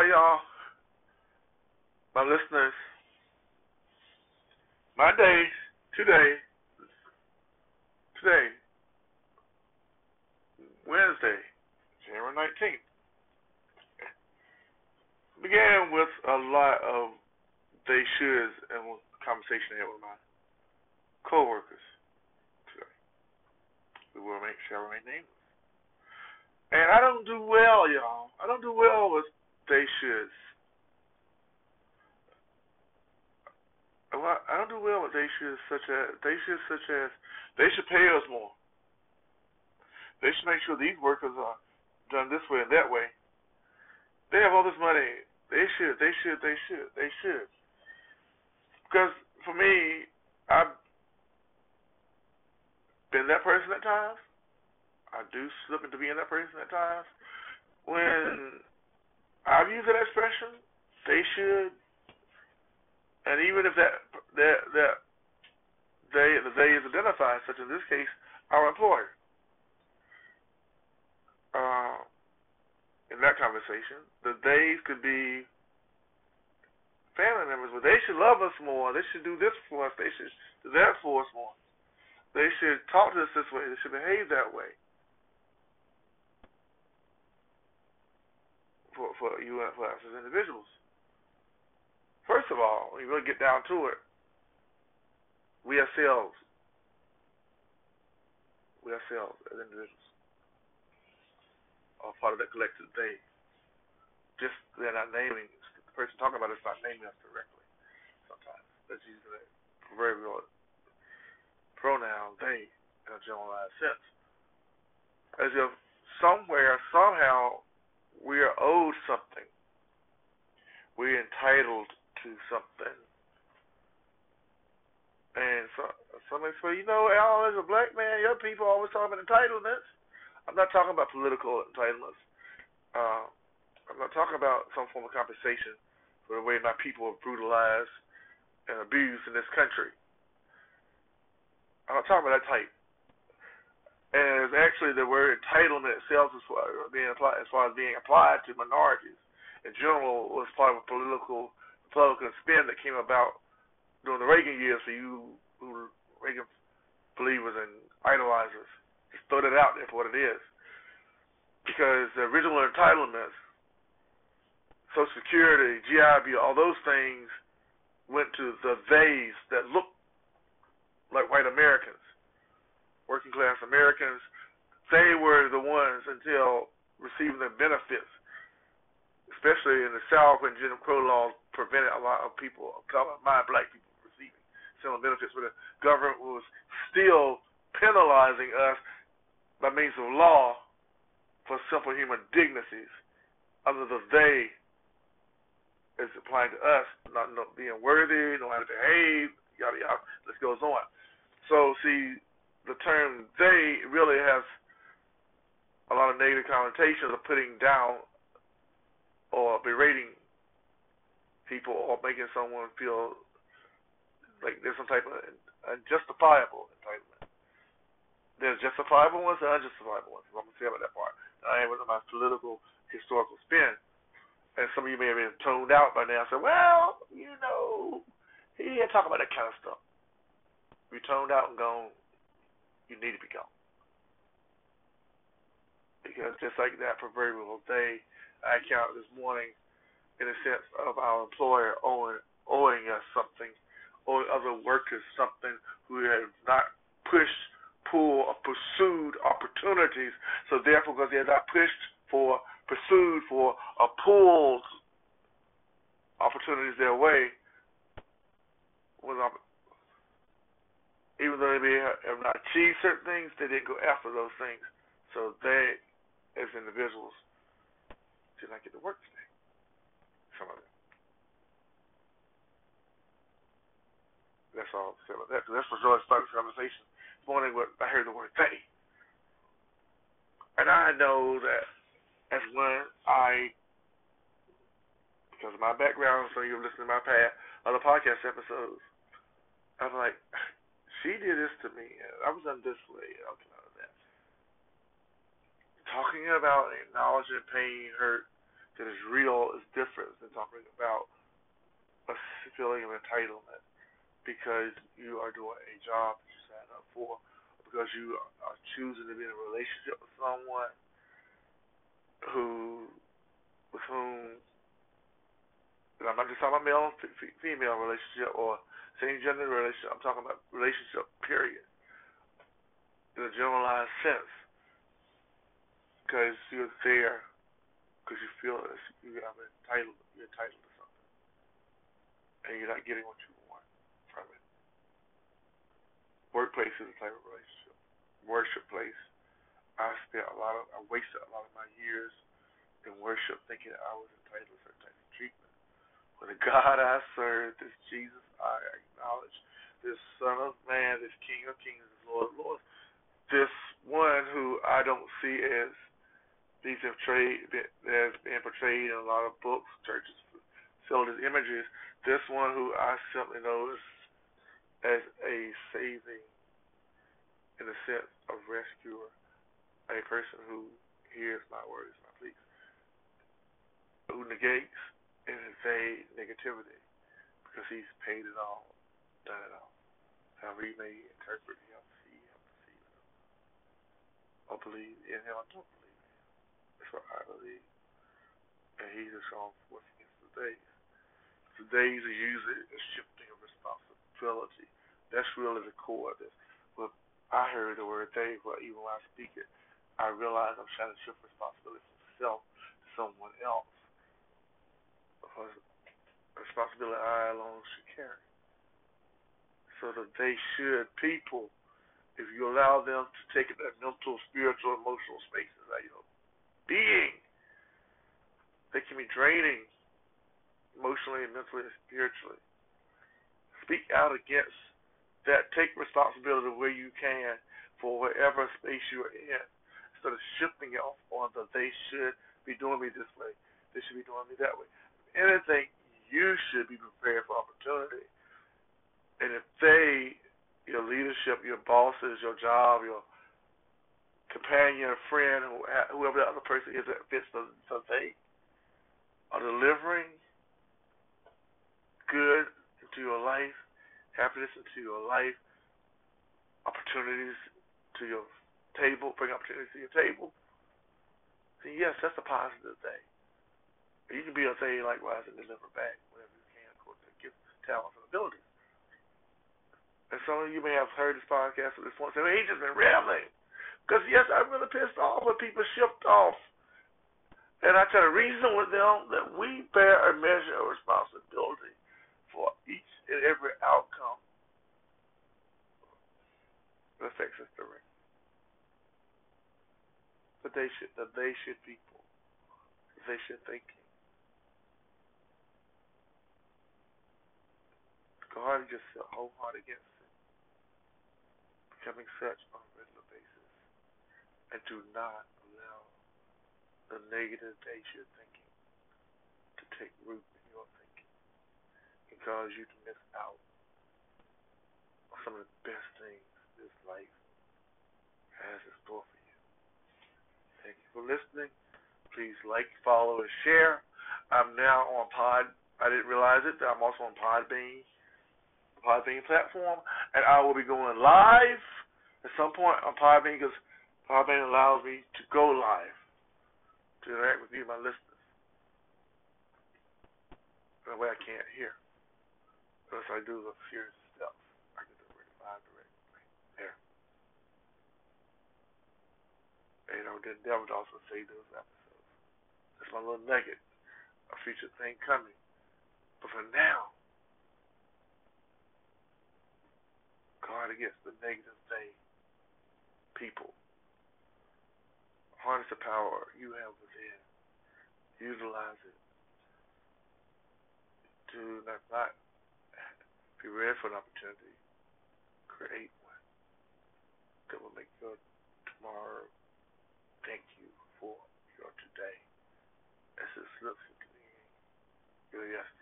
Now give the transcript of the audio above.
well, y'all. My listeners. My day, today, today, Wednesday, January 19th, began with a lot of they shoulds and conversation I had with my co-workers today. We will make I remain nameless. And I don't do well, y'all. I don't do well with they shoulds. Well, I don't do well with they shoulds such as they should such as they should pay us more. They should make sure these workers are done this way and that way. They have all this money. They should. They should. They should. They should. Because for me, I've been that person at times. I do slip into being that person at times. When I've used that expression, they should, and even if that that that they the they is identified, such as in this case, our employer. Uh, in that conversation, the days could be family members, but they should love us more. They should do this for us. They should do that for us more. They should talk to us this way. They should behave that way. For you and for us as individuals. First of all, when you really get down to it, we ourselves, we ourselves as individuals are part of that collective they. Just they're not naming the person talking about it's not naming us directly. Sometimes that's using that proverbial pronoun they in a generalized sense, as if somewhere somehow we are owed something. We're entitled to something. And so somebody say, you know, Al, as a black man, your people always talk about entitlements. I'm not talking about political entitlements. Uh, I'm not talking about some form of compensation for the way my people are brutalized and abused in this country. I'm not talking about that type. And actually the word entitlement itself is uh, being applied as far as being applied to minorities in general was part of a political Republican spin that came about during the Reagan years for you who Reagan believers and idolizers. Just throw that out there for what it is. Because the original entitlements, Social Security, GI Bill, all those things went to the theys that looked like white Americans, working class Americans. They were the ones until receiving the benefits, especially in the South when Jim Crow laws prevented a lot of people of color, my black people, receiving similar benefits, but the government was still penalizing us by means of law for simple human dignities under the they is applying to us, not, not being worthy, know how to behave, yada yada. This goes on. So see, the term they really has a lot of negative connotations of putting down or berating people or making someone feel like there's some type of unjustifiable entitlement there's justifiable ones and unjustifiable ones. I'm gonna say about that part. I ain't with my political historical spin. And some of you may have been toned out by now. Say, well, you know, he ain't talking about that kind of stuff. Be toned out and gone. You need to be gone. Because just like that proverbial day, I count this morning in a sense of our employer owing owing us something, owing other workers something who have not pushed pull or pursued opportunities. So therefore, because they are not pushed for, pursued for, or pulled opportunities their way, even though they may have not achieved certain things, they didn't go after those things. So they, as individuals, did not get to work today. Some of them. That's all I'll say about that. That's what really started this conversation morning when I heard the word they. And I know that as when I, because of my background, so you're listening to my past other podcast episodes, I'm like, she did this to me. I was done this way. Okay, that. Talking about acknowledging pain, hurt, that is real is different than talking about a feeling of entitlement because you are doing a job that you signed up for, because you are choosing to be in a relationship with someone who, with whom, and I'm not just talking about male female relationship or same gender relationship. I'm talking about relationship period in a generalized sense because you're there because you feel as you have entitled you're entitled to something and you're not getting what you want from it. Workplace is a type of relationship. Worship place. I spent a lot of I wasted a lot of my years in worship thinking I was entitled to certain type of treatment. The God I serve, this Jesus I acknowledge, this Son of Man, this King of Kings, this Lord of Lords, this one who I don't see as these have trade has been portrayed in a lot of books, churches filled his images. This one who I simply know is as a saving in the sense of rescuer, a person who hears my words, my pleas, who negates and evade negativity because he's paid it all, done it all. However he may interpret him, see him, perceive him, or believe in him or don't for I believe. And he's a strong force against the days. The days are usually a shifting of responsibility. That's really the core of this. But I heard the word day, but even when I speak it, I realize I'm trying to shift responsibility from self to someone else. Because responsibility I So that they should, people, if you allow them to take that mental, spiritual, emotional spaces out of being. They can be draining emotionally, mentally, and spiritually. Speak out against that. Take responsibility where you can for whatever space you're in. Instead of shifting it off on the they should be doing me this way, they should be doing me that way. Anything, you should be prepared for opportunity. And if they, your leadership, your bosses, your job, your companion, friend, whoever the other person is that fits the, the are delivering good into your life, happiness into your life, opportunities to your table, bring opportunities to your table. then yes, that's a positive thing. You can be thing likewise and deliver back whatever you can according to gifts, talents, and abilities. And some of you may have heard this podcast at this point say, he's just been rambling. Because, yes, I'm really pissed off when people shift off. And I try to reason with them that we bear a measure of responsibility for each and every outcome that affects us directly. But they should, that they should people, they should thinking. God just wholehearted against becoming such on a regular basis and do not allow the negative days you're thinking to take root in your thinking and cause you to miss out on some of the best things this life has in store for you. Thank you for listening. Please like, follow, and share. I'm now on Pod. I didn't realize it. I'm also on Podbean, Podbean platform, and I will be going live at some point on Podbean because Podbean allows me to go live to interact with you, my listeners. A way I can't hear. Unless I do the series of steps. I can do it live directly. There. And, you know, then Devin also say those episodes. That's my little nugget. A future thing coming. But for now, guard against the negative thing. People harness the power you have within. Utilize it to not, not be ready for an opportunity. Create one that will make your tomorrow. Thank you for your today. As it looks to me, your yesterday.